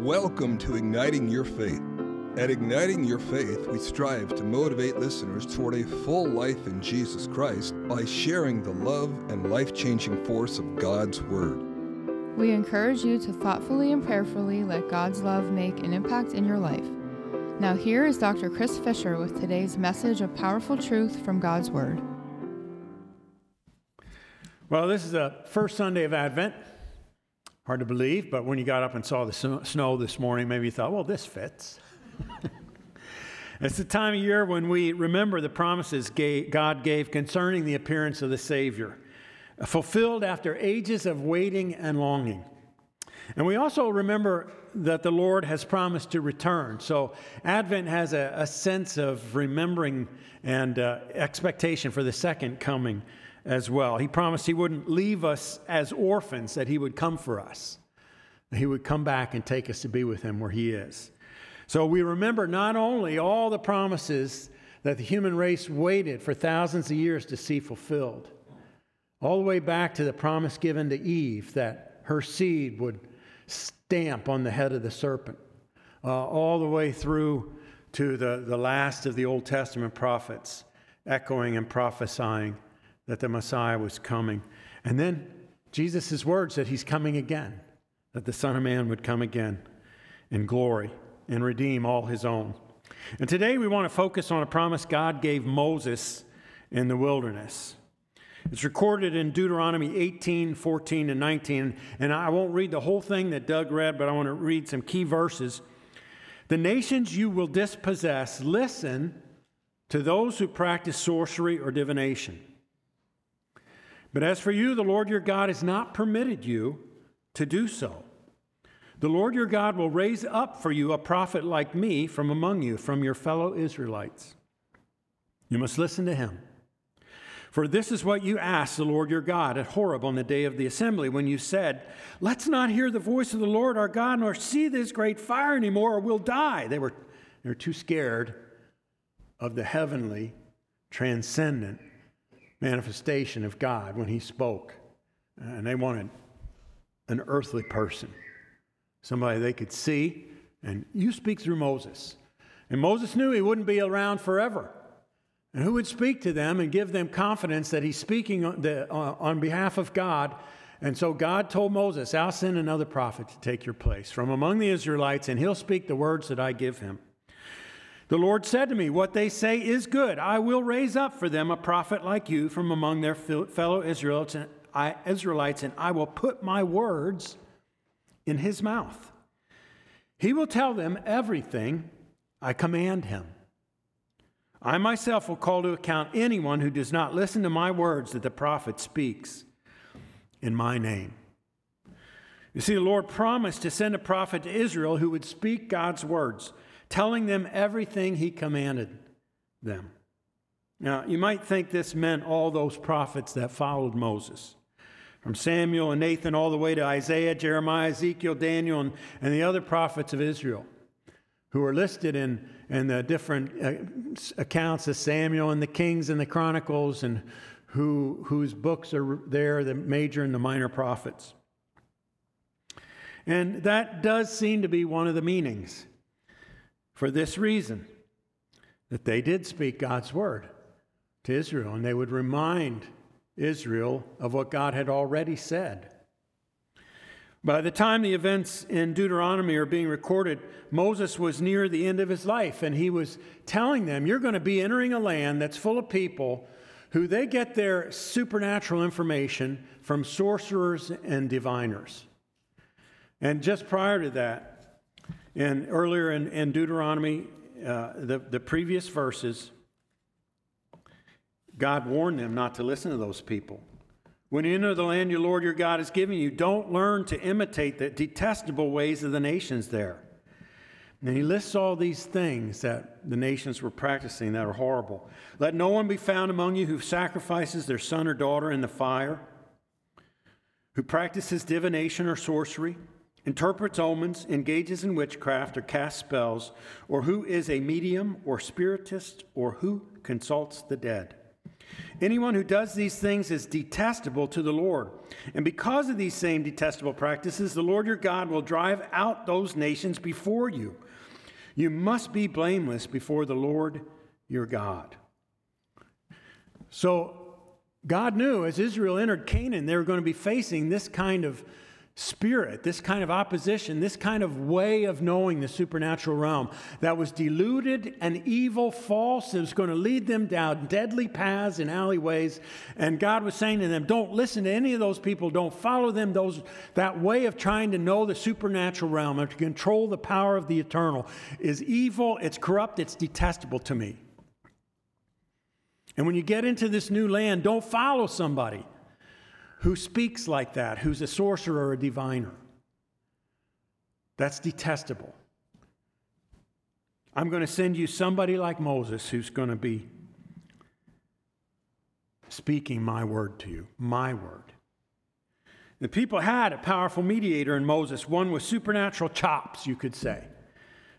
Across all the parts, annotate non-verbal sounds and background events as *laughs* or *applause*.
Welcome to Igniting Your Faith. At Igniting Your Faith, we strive to motivate listeners toward a full life in Jesus Christ by sharing the love and life changing force of God's Word. We encourage you to thoughtfully and prayerfully let God's love make an impact in your life. Now, here is Dr. Chris Fisher with today's message of powerful truth from God's Word. Well, this is the first Sunday of Advent. Hard to believe, but when you got up and saw the snow this morning, maybe you thought, well, this fits. *laughs* it's the time of year when we remember the promises God gave concerning the appearance of the Savior, fulfilled after ages of waiting and longing. And we also remember that the Lord has promised to return. So Advent has a, a sense of remembering and uh, expectation for the second coming as well. He promised He wouldn't leave us as orphans, that He would come for us. He would come back and take us to be with Him where He is. So we remember not only all the promises that the human race waited for thousands of years to see fulfilled, all the way back to the promise given to Eve that her seed would stamp on the head of the serpent, uh, all the way through to the, the last of the Old Testament prophets, echoing and prophesying that the Messiah was coming. And then Jesus' words that he's coming again, that the Son of Man would come again in glory and redeem all his own. And today we want to focus on a promise God gave Moses in the wilderness. It's recorded in Deuteronomy 18, 14, and 19. And I won't read the whole thing that Doug read, but I want to read some key verses. The nations you will dispossess, listen to those who practice sorcery or divination. But as for you, the Lord your God has not permitted you to do so. The Lord your God will raise up for you a prophet like me from among you, from your fellow Israelites. You must listen to him. For this is what you asked the Lord your God at Horeb on the day of the assembly, when you said, Let's not hear the voice of the Lord our God, nor see this great fire anymore, or we'll die. They were, they were too scared of the heavenly, transcendent manifestation of God when he spoke. And they wanted an earthly person, somebody they could see. And you speak through Moses. And Moses knew he wouldn't be around forever. And who would speak to them and give them confidence that he's speaking on, uh, behalf of God? And so God told Moses, I'll send another prophet to take your place from among the Israelites, and he'll speak the words that I give him. The Lord said to me, What they say is good. I will raise up for them a prophet like you from among their fellow Israelites, and I, will put my words in his mouth. He will tell them everything I command him. I myself will call to account anyone who does not listen to my words that the prophet speaks in my name. You see, the Lord promised to send a prophet to Israel who would speak God's words telling them everything he commanded them. Now, you might think this meant all those prophets that followed Moses, from Samuel and Nathan all the way to Isaiah, Jeremiah, Ezekiel, Daniel, and, and the other prophets of Israel who are listed in, in the different uh, accounts of Samuel and the Kings and the Chronicles, and who, whose books are there, the major and the minor prophets. And that does seem to be one of the meanings for this reason that they did speak God's word to Israel, and they would remind Israel of what God had already said. By the time the events in Deuteronomy are being recorded, Moses was near the end of his life, and he was telling them, You're going to be entering a land that's full of people who they get their supernatural information from sorcerers and diviners. And just prior to that, and earlier in, in Deuteronomy, uh, the, the previous verses, God warned them not to listen to those people. When you enter the land your Lord your God is giving you, don't learn to imitate the detestable ways of the nations there. And he lists all these things that the nations were practicing that are horrible. Let no one be found among you who sacrifices their son or daughter in the fire, who practices divination or sorcery interprets omens, engages in witchcraft or casts spells, or who is a medium or spiritist, or who consults the dead. Anyone who does these things is detestable to the Lord. And because of these same detestable practices, the Lord your God will drive out those nations before you. You must be blameless before the Lord your God. So, God knew as Israel entered Canaan, they were going to be facing this kind of spirit, this kind of opposition, this kind of way of knowing the supernatural realm that was deluded and evil, false. It was going to lead them down deadly paths and alleyways. And God was saying to them, Don't listen to any of those people. Don't follow them. Those, that way of trying to know the supernatural realm and to control the power of the eternal is evil, it's corrupt, it's detestable to me. And when you get into this new land, don't follow somebody who speaks like that, who's a sorcerer or a diviner. That's detestable. I'm going to send you somebody like Moses who's going to be speaking my word to you, my word. The people had a powerful mediator in Moses, one with supernatural chops, you could say,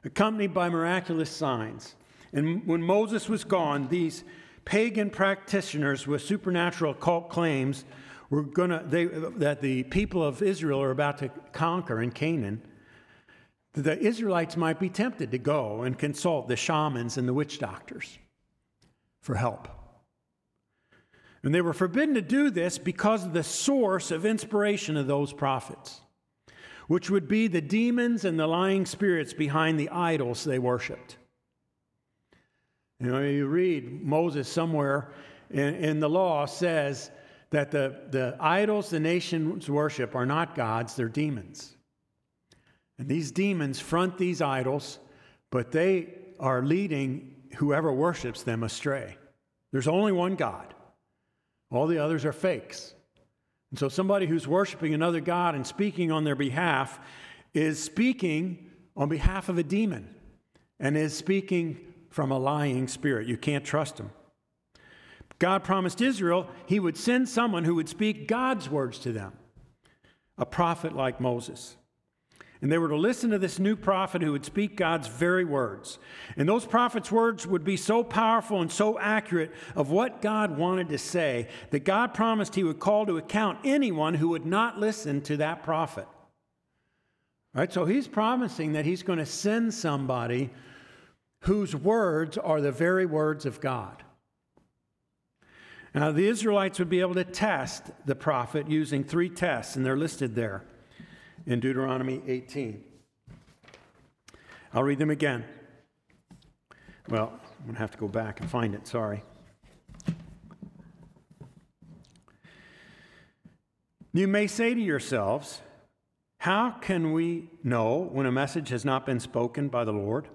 accompanied by miraculous signs. And when Moses was gone, these pagan practitioners with supernatural occult claims we're gonna, they, that the people of Israel are about to conquer in Canaan, the Israelites might be tempted to go and consult the shamans and the witch doctors for help. And they were forbidden to do this because of the source of inspiration of those prophets, which would be the demons and the lying spirits behind the idols they worshiped. You know, you read Moses somewhere in, in the law says that the, the idols the nations worship are not gods, they're demons. And these demons front these idols, but they are leading whoever worships them astray. There's only one God, all the others are fakes. And so somebody who's worshiping another God and speaking on their behalf is speaking on behalf of a demon and is speaking from a lying spirit. You can't trust him. God promised Israel he would send someone who would speak God's words to them, a prophet like Moses. And they were to listen to this new prophet who would speak God's very words. And those prophets' words would be so powerful and so accurate of what God wanted to say that God promised he would call to account anyone who would not listen to that prophet. Right? So he's promising that he's going to send somebody whose words are the very words of God. Now, the Israelites would be able to test the prophet using three tests, and they're listed there in Deuteronomy 18. I'll read them again. Well, I'm going to have to go back and find it, sorry. You may say to yourselves, How can we know when a message has not been spoken by the Lord?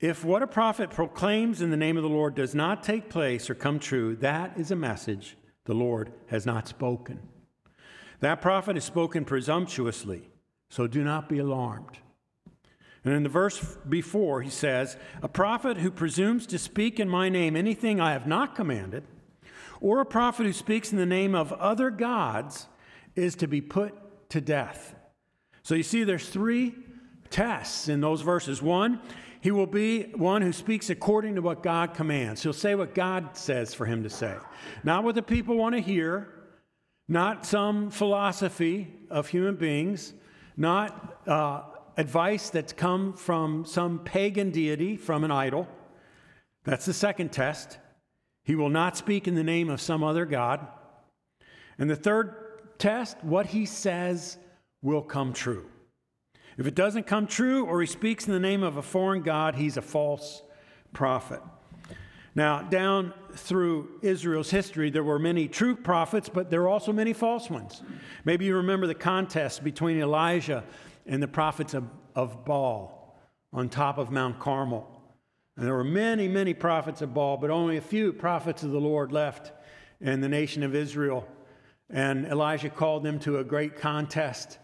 If what a prophet proclaims in the name of the Lord does not take place or come true, that is a message the Lord has not spoken. That prophet has spoken presumptuously, so do not be alarmed. And in the verse before, he says, A prophet who presumes to speak in my name anything I have not commanded, or a prophet who speaks in the name of other gods, is to be put to death. So you see, there's three tests in those verses. One, he will be one who speaks according to what God commands. He'll say what God says for him to say, not what the people want to hear, not some philosophy of human beings, not uh, advice that's come from some pagan deity, from an idol. That's the second test. He will not speak in the name of some other God. And the third test, what he says will come true. If it doesn't come true or he speaks in the name of a foreign God, he's a false prophet. Now, down through Israel's history, there were many true prophets, but there were also many false ones. Maybe you remember the contest between Elijah and the prophets of, of Baal on top of Mount Carmel. And there were many, many prophets of Baal, but only a few prophets of the Lord left in the nation of Israel. And Elijah called them to a great contest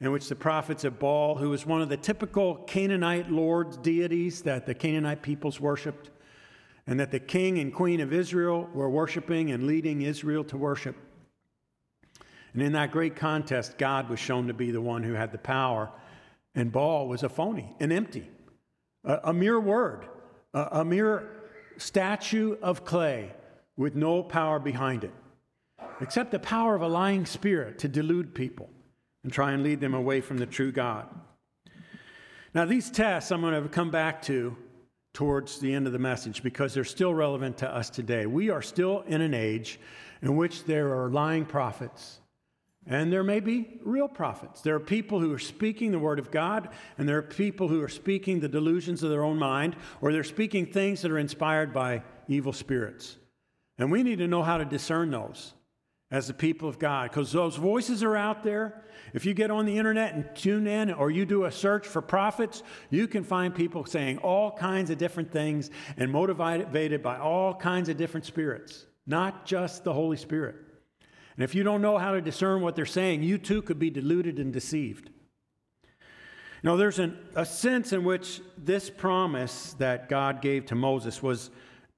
in which the prophets of Baal, who was one of the typical Canaanite lords, deities that the Canaanite peoples worshiped, and that the king and queen of Israel were worshiping and leading Israel to worship. And in that great contest, God was shown to be the one who had the power, and Baal was a phony, an empty, a, a mere word, a, a mere statue of clay with no power behind it, except the power of a lying spirit to delude people and try and lead them away from the true God. Now, these tests I'm going to come back to towards the end of the message because they're still relevant to us today. We are still in an age in which there are lying prophets, and there may be real prophets. There are people who are speaking the word of God, and there are people who are speaking the delusions of their own mind, or they're speaking things that are inspired by evil spirits. And we need to know how to discern those as the people of God because those voices are out there. If you get on the internet and tune in or you do a search for prophets, you can find people saying all kinds of different things and motivated by all kinds of different spirits, not just the Holy Spirit. And if you don't know how to discern what they're saying, you too could be deluded and deceived. Now, there's an, a sense in which this promise that God gave to Moses was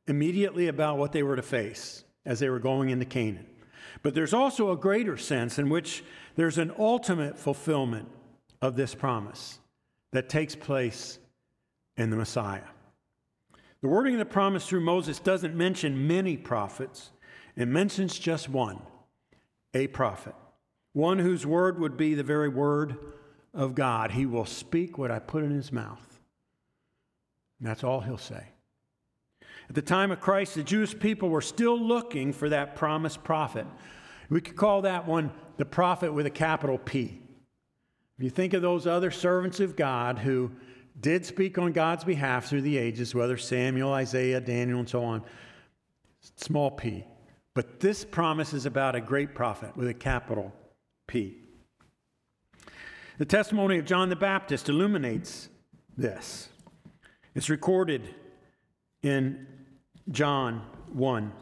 immediately about what they were to face as they were going into Canaan. But there's also a greater sense in which there's an ultimate fulfillment of this promise that takes place in the Messiah. The wording of the promise through Moses doesn't mention many prophets, it mentions just one a prophet, one whose word would be the very word of God. He will speak what I put in his mouth. And that's all he'll say. At the time of Christ, the Jewish people were still looking for that promised prophet. We could call that one the prophet with a capital P. If you think of those other servants of God who did speak on God's behalf through the ages, whether Samuel, Isaiah, Daniel, and so on, small p. But this promise is about a great prophet with a capital P. The testimony of John the Baptist illuminates this. It's recorded in John 1,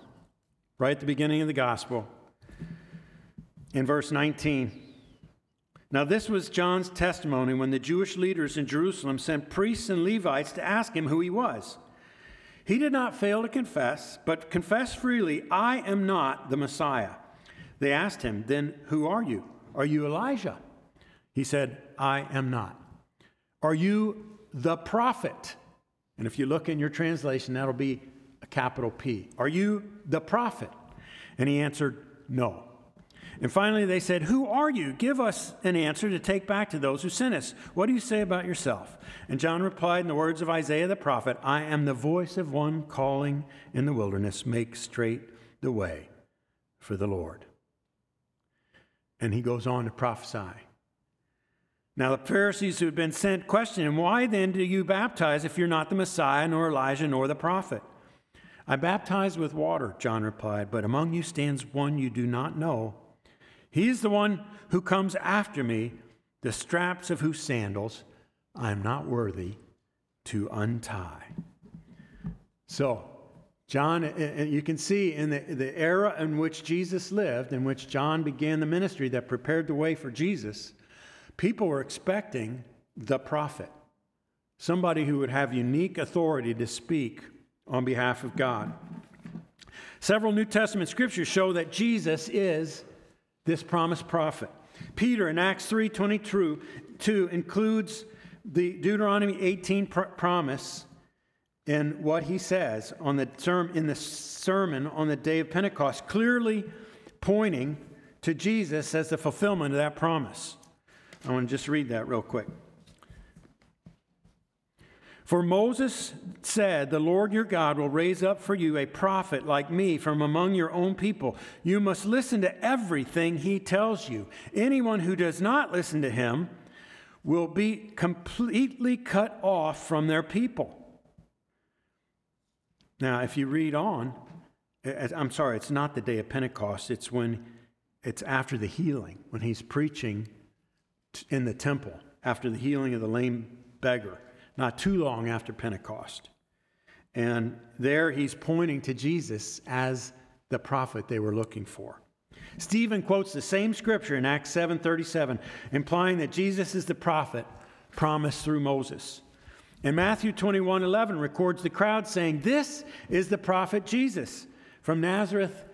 right at the beginning of the gospel, in verse 19. Now, this was John's testimony when the Jewish leaders in Jerusalem sent priests and Levites to ask him who he was. He did not fail to confess, but confessed freely, I am not the Messiah. They asked him, Then who are you? Are you Elijah? He said, I am not. Are you the prophet? And if you look in your translation, that'll be capital P. Are you the prophet? And he answered, No. And finally they said, Who are you? Give us an answer to take back to those who sent us. What do you say about yourself? And John replied in the words of Isaiah the prophet I am the voice of one calling in the wilderness, make straight the way for the Lord. And he goes on to prophesy. Now, the Pharisees who had been sent questioned him, Why then do you baptize if you're not the Messiah, nor Elijah, nor the prophet? I baptize with water, John replied, but among you stands one you do not know. He is the one who comes after me, the straps of whose sandals I am not worthy to untie. So, John, you can see in the, the era in which Jesus lived, in which John began the ministry that prepared the way for Jesus, people were expecting the prophet, somebody who would have unique authority to speak on behalf of God. Several New Testament scriptures show that Jesus is this promised prophet. Peter in Acts 3:22 includes the Deuteronomy 18 pr- promise in what he says on the term in the sermon on the day of Pentecost, clearly pointing to Jesus as the fulfillment of that promise. I want to just read that real quick. For Moses said, The Lord your God will raise up for you a prophet like me from among your own people. You must listen to everything he tells you. Anyone who does not listen to him will be completely cut off from their people. Now, if you read on, I'm sorry, it's not the day of Pentecost, it's when it's after the healing, when he's preaching in the temple, after the healing of the lame beggar not too long after Pentecost. And there he's pointing to Jesus as the prophet they were looking for. Stephen quotes the same scripture in Acts 7:37, implying that Jesus is the prophet promised through Moses. And Matthew 21:11 records the crowd saying, This is the prophet Jesus from Nazareth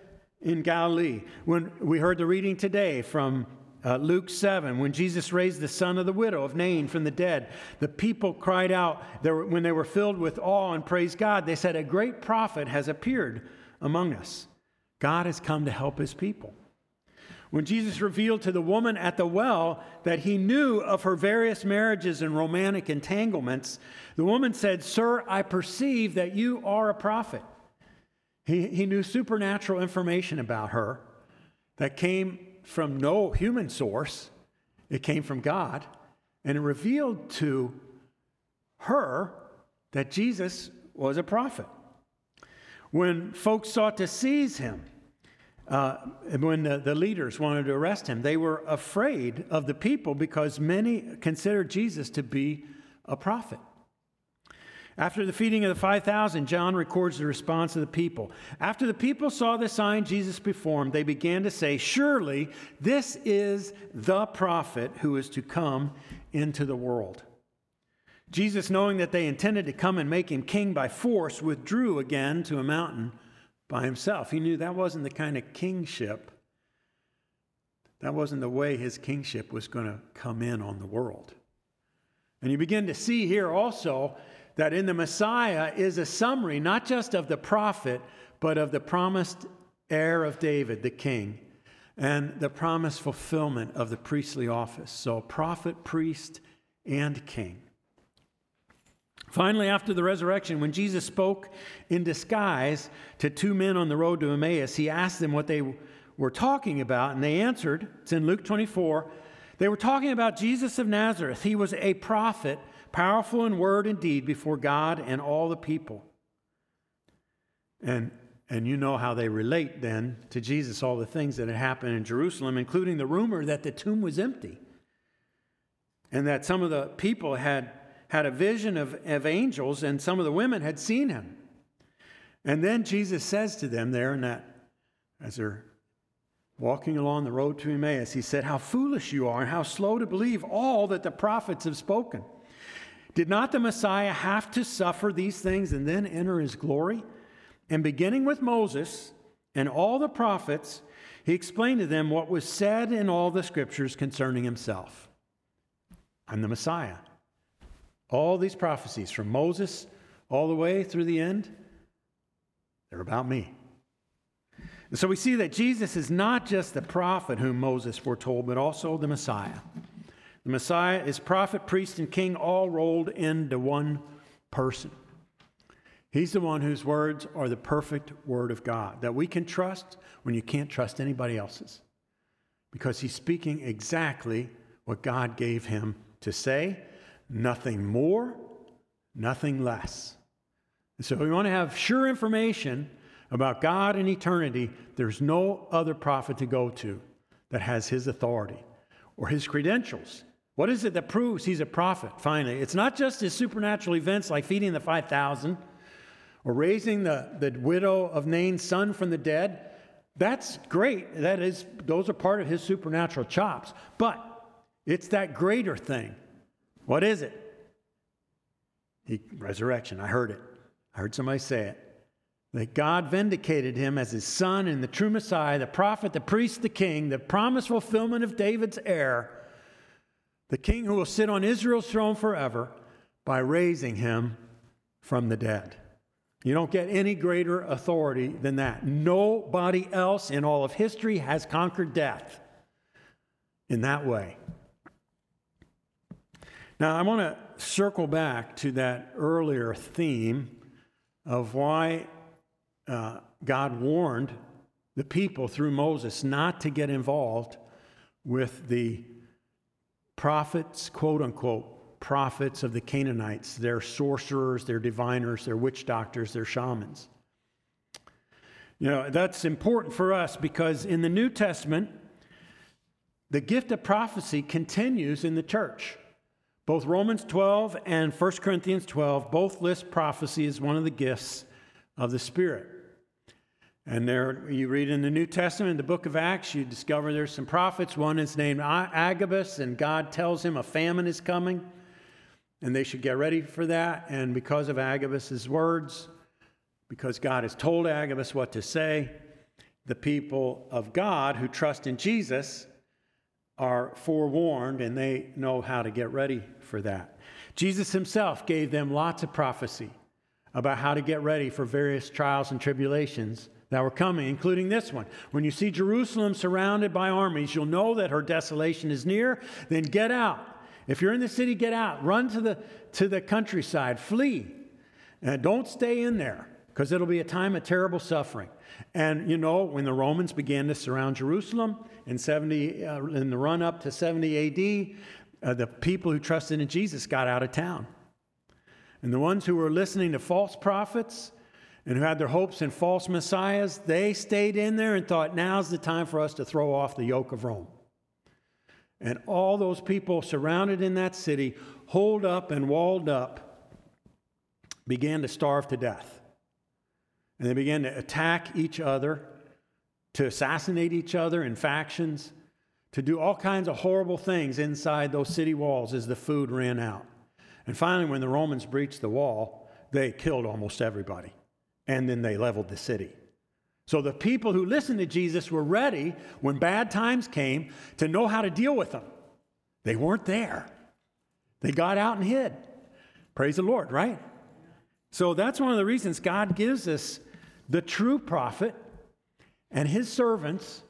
in Galilee. When we heard the reading today from uh, Luke 7, when Jesus raised the son of the widow of Nain from the dead, the people cried out when they were filled with awe and praised God. They said, A great prophet has appeared among us. God has come to help his people. When Jesus revealed to the woman at the well that he knew of her various marriages and romantic entanglements, the woman said, Sir, I perceive that you are a prophet. He, he knew supernatural information about her that came from no human source, it came from God, and it revealed to her that Jesus was a prophet. When folks sought to seize him, uh, when the, the leaders wanted to arrest him, they were afraid of the people because many considered Jesus to be a prophet. After the feeding of the 5,000, John records the response of the people. After the people saw the sign Jesus performed, they began to say, Surely this is the prophet who is to come into the world. Jesus, knowing that they intended to come and make him king by force, withdrew again to a mountain by himself. He knew that wasn't the kind of kingship, that wasn't the way his kingship was going to come in on the world. And you begin to see here also that in the Messiah is a summary not just of the prophet, but of the promised heir of David, the king, and the promised fulfillment of the priestly office. So, prophet, priest, and king. Finally, after the resurrection, when Jesus spoke in disguise to two men on the road to Emmaus, he asked them what they were talking about, and they answered. It's in Luke 24. They were talking about Jesus of Nazareth. He was a prophet powerful in word and deed before God and all the people. And, and you know how they relate then to Jesus, all the things that had happened in Jerusalem, including the rumor that the tomb was empty and that some of the people had had a vision of, of angels and some of the women had seen him. And then Jesus says to them there in that, as they're walking along the road to Emmaus, he said, How foolish you are and how slow to believe all that the prophets have spoken. Did not the Messiah have to suffer these things and then enter his glory? And beginning with Moses and all the prophets, he explained to them what was said in all the scriptures concerning himself. I'm the Messiah. All these prophecies from Moses all the way through the end, they're about me. And so we see that Jesus is not just the prophet whom Moses foretold, but also the Messiah. The Messiah is prophet, priest, and king all rolled into one person. He's the one whose words are the perfect word of God that we can trust when you can't trust anybody else's because he's speaking exactly what God gave him to say, nothing more, nothing less. And so, if we want to have sure information about God and eternity, there's no other prophet to go to that has his authority or his credentials what is it that proves he's a prophet, finally? It's not just his supernatural events like feeding the 5,000 or raising the, the widow of Nain's son from the dead. That's great. That is, those are part of his supernatural chops. But it's that greater thing. What is it? He, resurrection. I heard it. I heard somebody say it. That God vindicated him as his son and the true Messiah, the prophet, the priest, the king, the promised fulfillment of David's heir the king who will sit on Israel's throne forever by raising him from the dead. You don't get any greater authority than that. Nobody else in all of history has conquered death in that way. Now, I want to circle back to that earlier theme of why uh, God warned the people through Moses not to get involved with the prophets, quote unquote, prophets of the Canaanites. They're sorcerers, they're diviners, they're witch doctors, they're shamans. You know, that's important for us because in the New Testament, the gift of prophecy continues in the church. Both Romans 12 and 1 Corinthians 12 both list prophecy as one of the gifts of the Spirit. And there, you read in the New Testament, the book of Acts, you discover there's some prophets. One is named Agabus, and God tells him a famine is coming, and they should get ready for that. And because of Agabus's words, because God has told Agabus what to say, the people of God who trust in Jesus are forewarned and they know how to get ready for that. Jesus himself gave them lots of prophecy about how to get ready for various trials and tribulations that were coming, including this one. When you see Jerusalem surrounded by armies, you'll know that her desolation is near. Then get out. If you're in the city, get out. Run to the, to the countryside. Flee. And don't stay in there because it'll be a time of terrible suffering. And you know, when the Romans began to surround Jerusalem in 70, uh, in the run up to 70 AD, uh, the people who trusted in Jesus got out of town. And the ones who were listening to false prophets and who had their hopes in false messiahs, they stayed in there and thought, now's the time for us to throw off the yoke of Rome. And all those people surrounded in that city, holed up and walled up, began to starve to death. And they began to attack each other, to assassinate each other in factions, to do all kinds of horrible things inside those city walls as the food ran out. And finally, when the Romans breached the wall, they killed almost everybody and then they leveled the city. So the people who listened to Jesus were ready when bad times came to know how to deal with them. They weren't there, they got out and hid. Praise the Lord, right? So that's one of the reasons God gives us the true prophet and his servants.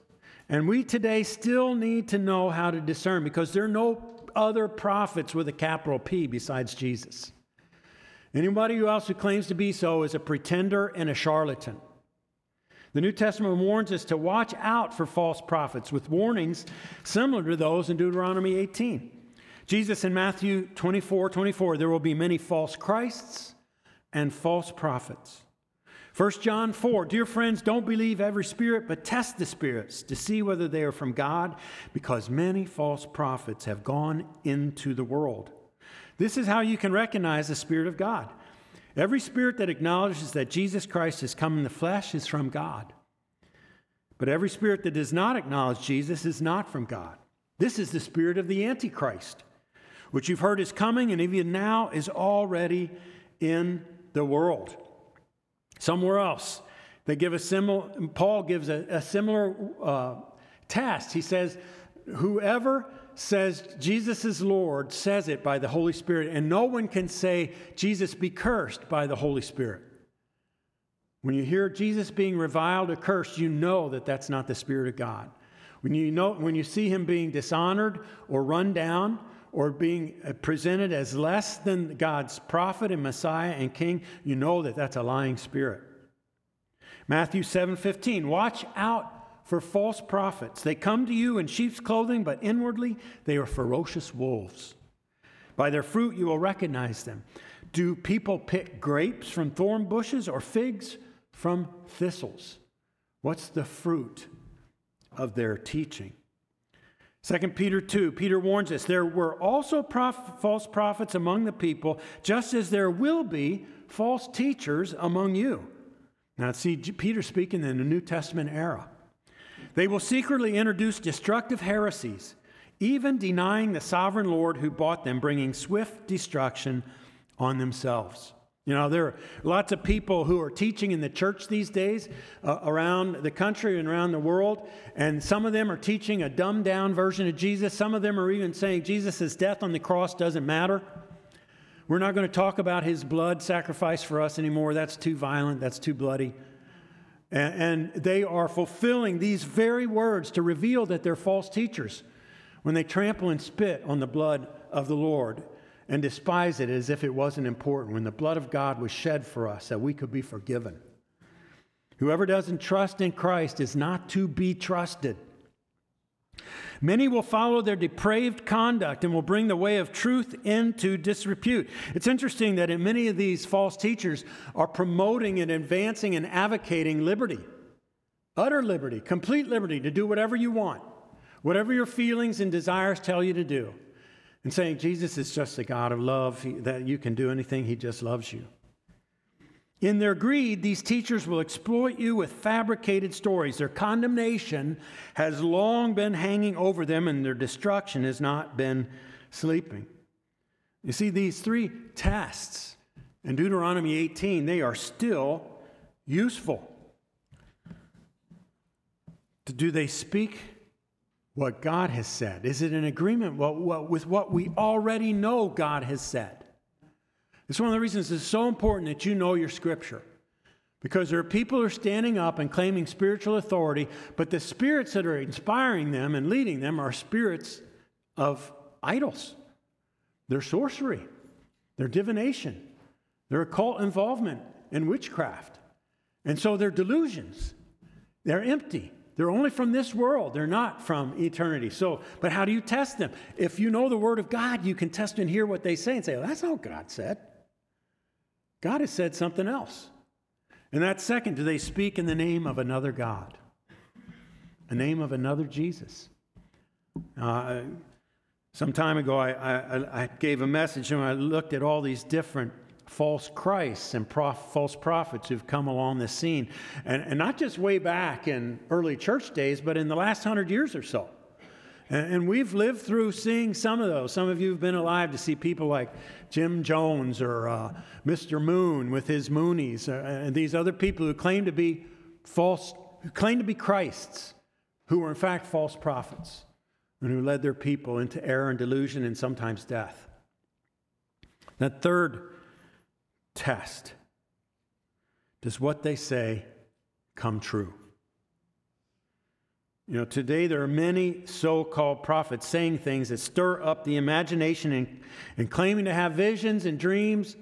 And we today still need to know how to discern because there are no other prophets with a capital P besides Jesus. Anybody who else who claims to be so is a pretender and a charlatan. The New Testament warns us to watch out for false prophets with warnings similar to those in Deuteronomy 18. Jesus in Matthew 24 24, there will be many false Christs and false prophets. 1 John 4, dear friends, don't believe every spirit, but test the spirits to see whether they are from God, because many false prophets have gone into the world. This is how you can recognize the Spirit of God. Every spirit that acknowledges that Jesus Christ has come in the flesh is from God. But every spirit that does not acknowledge Jesus is not from God. This is the spirit of the Antichrist, which you've heard is coming and even now is already in the world. Somewhere else, they give a similar, Paul gives a, a similar uh, test. He says, Whoever says Jesus is Lord says it by the Holy Spirit, and no one can say, Jesus be cursed by the Holy Spirit. When you hear Jesus being reviled or cursed, you know that that's not the Spirit of God. When you, know, when you see him being dishonored or run down or being uh, presented as less than God's prophet and Messiah and King, you know that that's a lying spirit. Matthew 7:15 Watch out for false prophets. They come to you in sheep's clothing, but inwardly they are ferocious wolves. By their fruit you will recognize them. Do people pick grapes from thorn bushes or figs from thistles? What's the fruit of their teaching? 2 Peter 2, Peter warns us there were also prof- false prophets among the people, just as there will be false teachers among you. Now, see, Peter speaking in the New Testament era. They will secretly introduce destructive heresies, even denying the sovereign Lord who bought them, bringing swift destruction on themselves. You know, there are lots of people who are teaching in the church these days uh, around the country and around the world, and some of them are teaching a dumbed down version of Jesus. Some of them are even saying Jesus' death on the cross doesn't matter. We're not going to talk about his blood sacrifice for us anymore. That's too violent, that's too bloody. And, they are fulfilling these very words to reveal that they're false teachers when they trample and spit on the blood of the Lord and despise it as if it wasn't important when the blood of God was shed for us that we could be forgiven. Whoever doesn't trust in Christ is not to be trusted. Many will follow their depraved conduct and will bring the way of truth into disrepute. It's interesting that many of these false teachers are promoting and advancing and advocating liberty utter liberty, complete liberty to do whatever you want, whatever your feelings and desires tell you to do, and saying Jesus is just a God of love, that you can do anything, He just loves you. In their greed, these teachers will exploit you with fabricated stories. Their condemnation has long been hanging over them, and their destruction has not been sleeping. You see, these three tests in Deuteronomy 18, they are still useful. Do they speak what God has said? Is it in agreement with what we already know God has said? It's one of the reasons it's so important that you know your scripture. Because there are people who are standing up and claiming spiritual authority, but the spirits that are inspiring them and leading them are spirits of idols. They're sorcery, they're divination, their occult involvement in witchcraft. And so they're delusions. They're empty. They're only from this world. They're not from eternity. So, but how do you test them? If you know the Word of God, you can test and hear what they say and say, well, that's not God said. God has said something else. And that second, do they speak in the name of another God? A name of another Jesus? Uh, some time ago, I, I, I, gave a message and I looked at all these different false Christs and prof, false prophets who've come along the scene. And, and not just way back in early church days, but in the last hundred years or so. And, we've lived through seeing some of those. Some of you have been alive to see people like Jim Jones or uh, Mr. Moon with his Moonies, uh, and these other people who claim to be false, who claim to be Christs, who were in fact false prophets, and who led their people into error and delusion and sometimes death. That third test does what they say come true? You know, today there are many so called prophets saying things that stir up the imagination and, and claiming to have visions and dreams.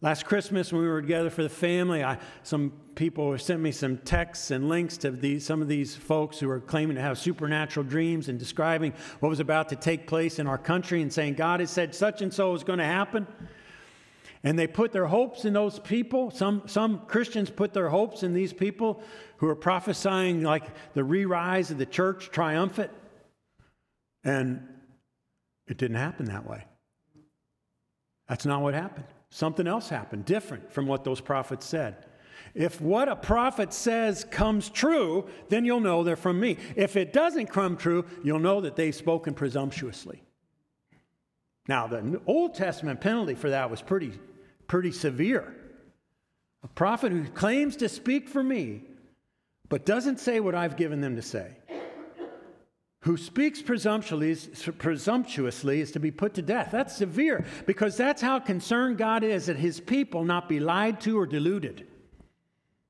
Last Christmas, when we were together for the family, I, some people sent me some texts and links to these, some of these folks who are claiming to have supernatural dreams and describing what was about to take place in our country and saying, God has said such and so is going to happen. And they put their hopes in those people. Some, some Christians put their hopes in these people who are prophesying like the re rise of the church triumphant. And it didn't happen that way. That's not what happened. Something else happened, different from what those prophets said. If what a prophet says comes true, then you'll know they're from me. If it doesn't come true, you'll know that they've spoken presumptuously. Now, the Old Testament penalty for that was pretty, pretty severe. A prophet who claims to speak for me, but doesn't say what I've given them to say, who speaks presumptuously is to be put to death. That's severe because that's how concerned God is that his people not be lied to or deluded.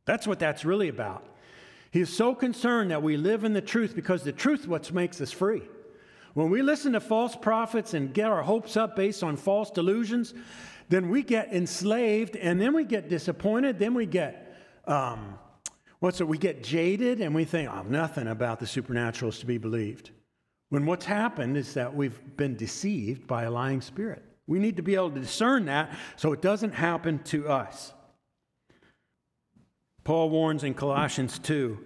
That's what that's really about. He is so concerned that we live in the truth because the truth what makes us free. When we listen to false prophets and get our hopes up based on false delusions, then we get enslaved and then we get disappointed. Then we get, um, what's it? We get jaded and we think, oh, nothing about the supernatural is to be believed. When what's happened is that we've been deceived by a lying spirit. We need to be able to discern that so it doesn't happen to us. Paul warns in Colossians 2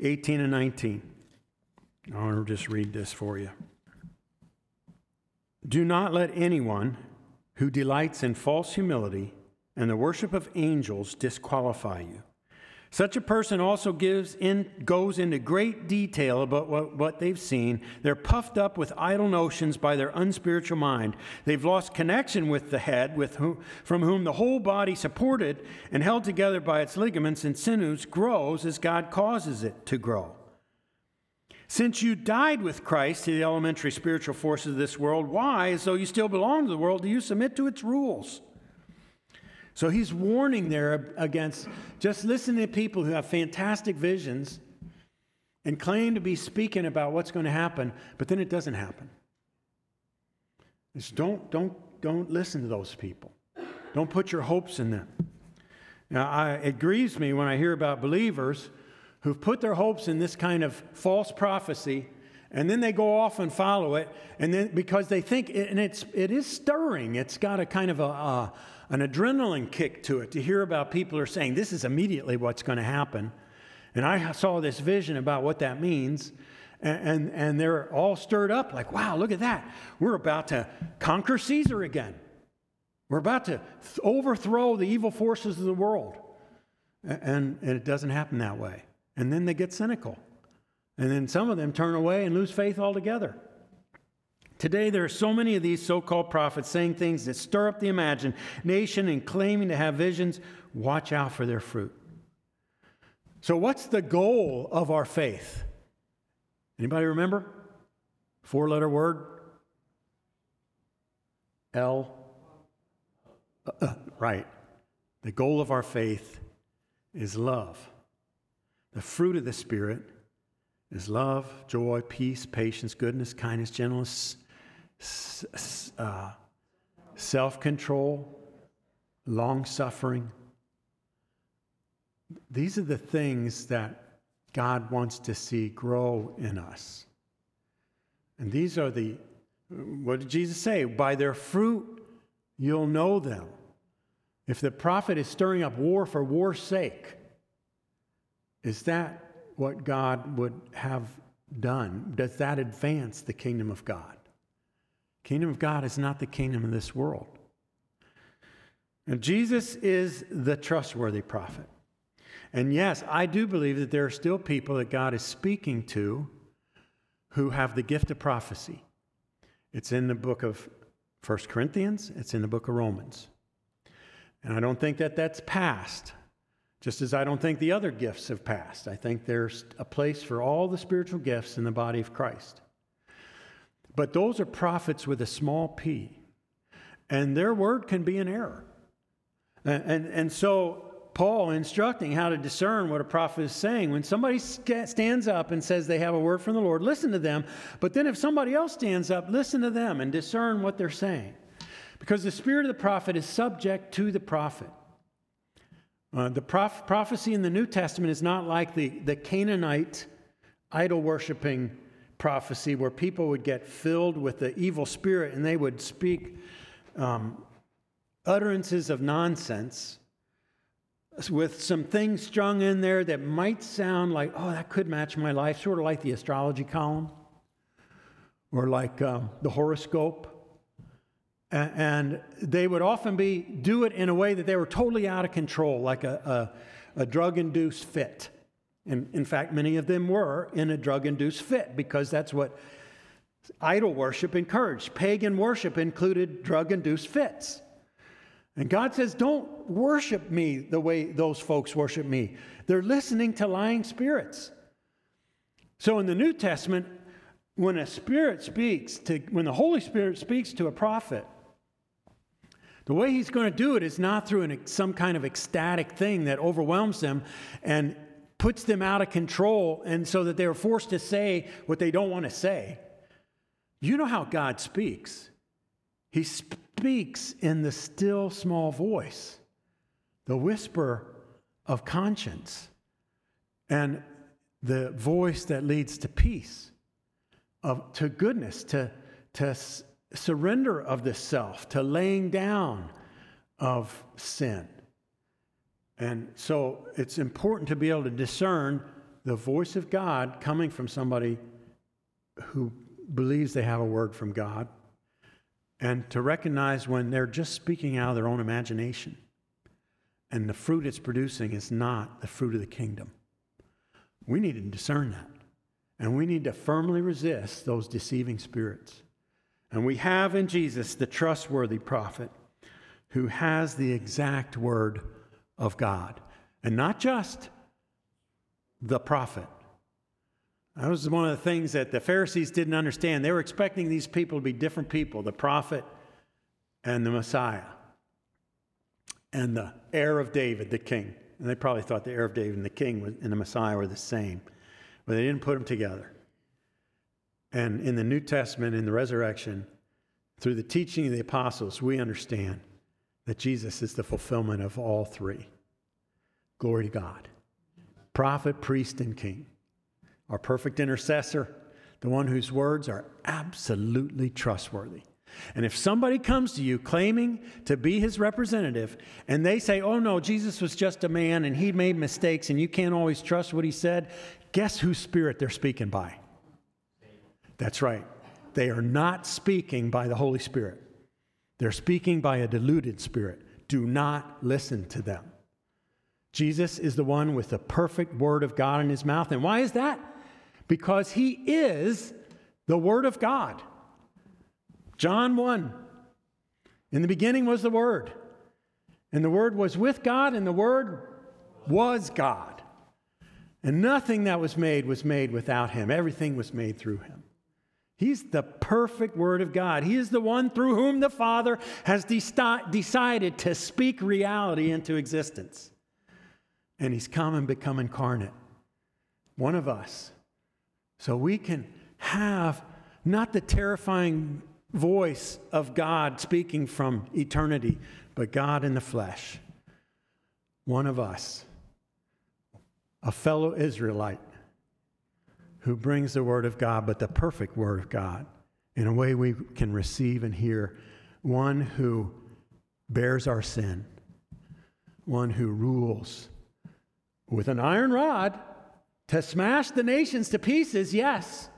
18 and 19. I want to just read this for you. Do not let anyone who delights in false humility and the worship of angels disqualify you. Such a person also gives in, goes into great detail about what, what they've seen. They're puffed up with idle notions by their unspiritual mind. They've lost connection with the head, with from whom the whole body, supported and held together by its ligaments and sinews, grows as God causes it to grow. Since you died with Christ to the elementary spiritual forces of this world, why, as though you still belong to the world, do you submit to its rules? So he's warning there against just listening to people who have fantastic visions and claim to be speaking about what's going to happen, but then it doesn't happen. Don't, don't, don't listen to those people. Don't put your hopes in them. Now, I, it grieves me when I hear about believers who've put their hopes in this kind of false prophecy and then they go off and follow it and then because they think and it's it is stirring. It's got a kind of a, an adrenaline kick to it to hear about people are saying this is immediately what's going to happen. And i saw this vision about what that means and, and, and they're all stirred up like wow look at that. We're about to conquer caesar again. We're about to th- overthrow the evil forces of the world. And, and it doesn't happen that way and then they get cynical. And then some of them turn away and lose faith altogether. Today, there are so many of these so called prophets saying things that stir up the imagination and claiming to have visions. Watch out for their fruit. So, what's the goal of our faith? Anybody remember? Four letter word? L. Uh, uh, right. The goal of our faith is love. The fruit of the Spirit is love, joy, peace, patience, goodness, kindness, gentleness, uh, self control, long suffering. These are the things that God wants to see grow in us. And these are the, what did Jesus say? By their fruit you'll know them. If the prophet is stirring up war for war's sake, is that what God would have done? Does that advance the kingdom of God? Kingdom of God is not the kingdom of this world. And Jesus is the trustworthy prophet. And yes, I do believe that there are still people that God is speaking to who have the gift of prophecy. It's in the book of 1 Corinthians, it's in the book of Romans. And I don't think that that's past, just as I don't think the other gifts have passed. I think there's a place for all the spiritual gifts in the body of Christ. But those are prophets with a small p, and their word can be an error. And, and, and so Paul instructing how to discern what a prophet is saying. When somebody stands up and says they have a word from the Lord, listen to them. But then if somebody else stands up, listen to them and discern what they're saying. Because the spirit of the prophet is subject to the prophet. Uh, the prof- prophecy in the New Testament is not like the, the Canaanite idol worshiping prophecy where people would get filled with the evil spirit and they would speak um, utterances of nonsense with some things strung in there that might sound like, oh, that could match my life, sort of like the astrology column or like um, the horoscope. And they would often be do it in a way that they were totally out of control, like a, a, a drug induced fit. And in fact, many of them were in a drug induced fit because that's what idol worship encouraged. Pagan worship included drug induced fits. And God says, Don't worship me the way those folks worship me. They're listening to lying spirits. So in the New Testament, when a spirit speaks to, when the Holy Spirit speaks to a prophet, the way he's going to do it is not through an, some kind of ecstatic thing that overwhelms them and puts them out of control, and so that they're forced to say what they don't want to say. You know how God speaks. He speaks in the still small voice, the whisper of conscience, and the voice that leads to peace, of, to goodness, to, to surrender of the self, to laying down of sin. And so it's important to be able to discern the voice of God coming from somebody who believes they have a word from God and to recognize when they're just speaking out of their own imagination and the fruit it's producing is not the fruit of the kingdom. We need to discern that. And we need to firmly resist those deceiving spirits. And we have in Jesus the trustworthy prophet who has the exact word of God. And not just the prophet, that was one of the things that the Pharisees didn't understand. They were expecting these people to be different people the prophet and the Messiah, and the heir of David, the king. And they probably thought the heir of David and the king and the Messiah were the same, but they didn't put them together. And in the New Testament, in the resurrection, through the teaching of the apostles, we understand that Jesus is the fulfillment of all three. Glory to God. Prophet, priest, and king our perfect intercessor, the one whose words are absolutely trustworthy. And if somebody comes to you claiming to be his representative and they say, oh no, Jesus was just a man and he made mistakes and you can't always trust what he said, guess whose spirit they're speaking by? That's right. They are not speaking by the Holy Spirit, they're speaking by a deluded spirit. Do not listen to them. Jesus is the one with the perfect word of God in his mouth. And why is that? because he is the Word of God. John 1 In the beginning was the Word, and the Word was with God, and the Word was God. And nothing that was made was made without him, everything was made through him. He's the perfect Word of God. He is the one through whom the Father has de- decided to speak reality into existence. and he's come and become incarnate, one of us, so we can have not the terrifying voice of God speaking from eternity, but God in the flesh. One of us, a fellow Israelite who brings the Word of God, but the perfect Word of God, in a way we can receive and hear. One who bears our sin, one who rules. With an iron rod to smash the nations to pieces, yes,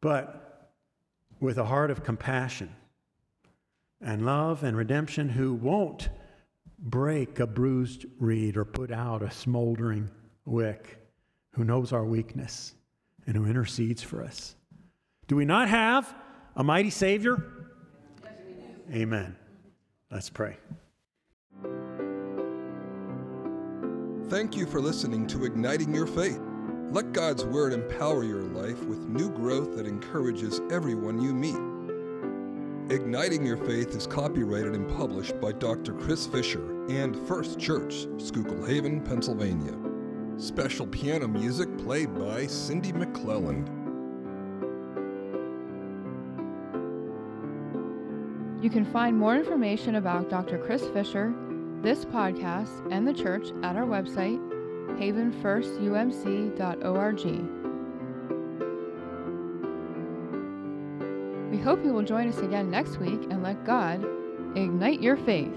but with a heart of compassion and love and redemption who won't break a bruised reed or put out a smoldering wick, who knows our weakness and who intercedes for us. Do we not have a mighty Savior? Amen. Let's pray. Thank you for listening to Igniting Your Faith. Let God's Word empower your life with new growth that encourages everyone you meet. Igniting Your Faith is copyrighted and published by Dr. Chris Fisher and First Church, Schuylkill Haven, Pennsylvania. Special piano music played by Cindy McClelland. You can find more information about Dr. Chris Fisher, this podcast, and the church at our website, havenfirstumc.org. We hope you will join us again next week and let God ignite your faith.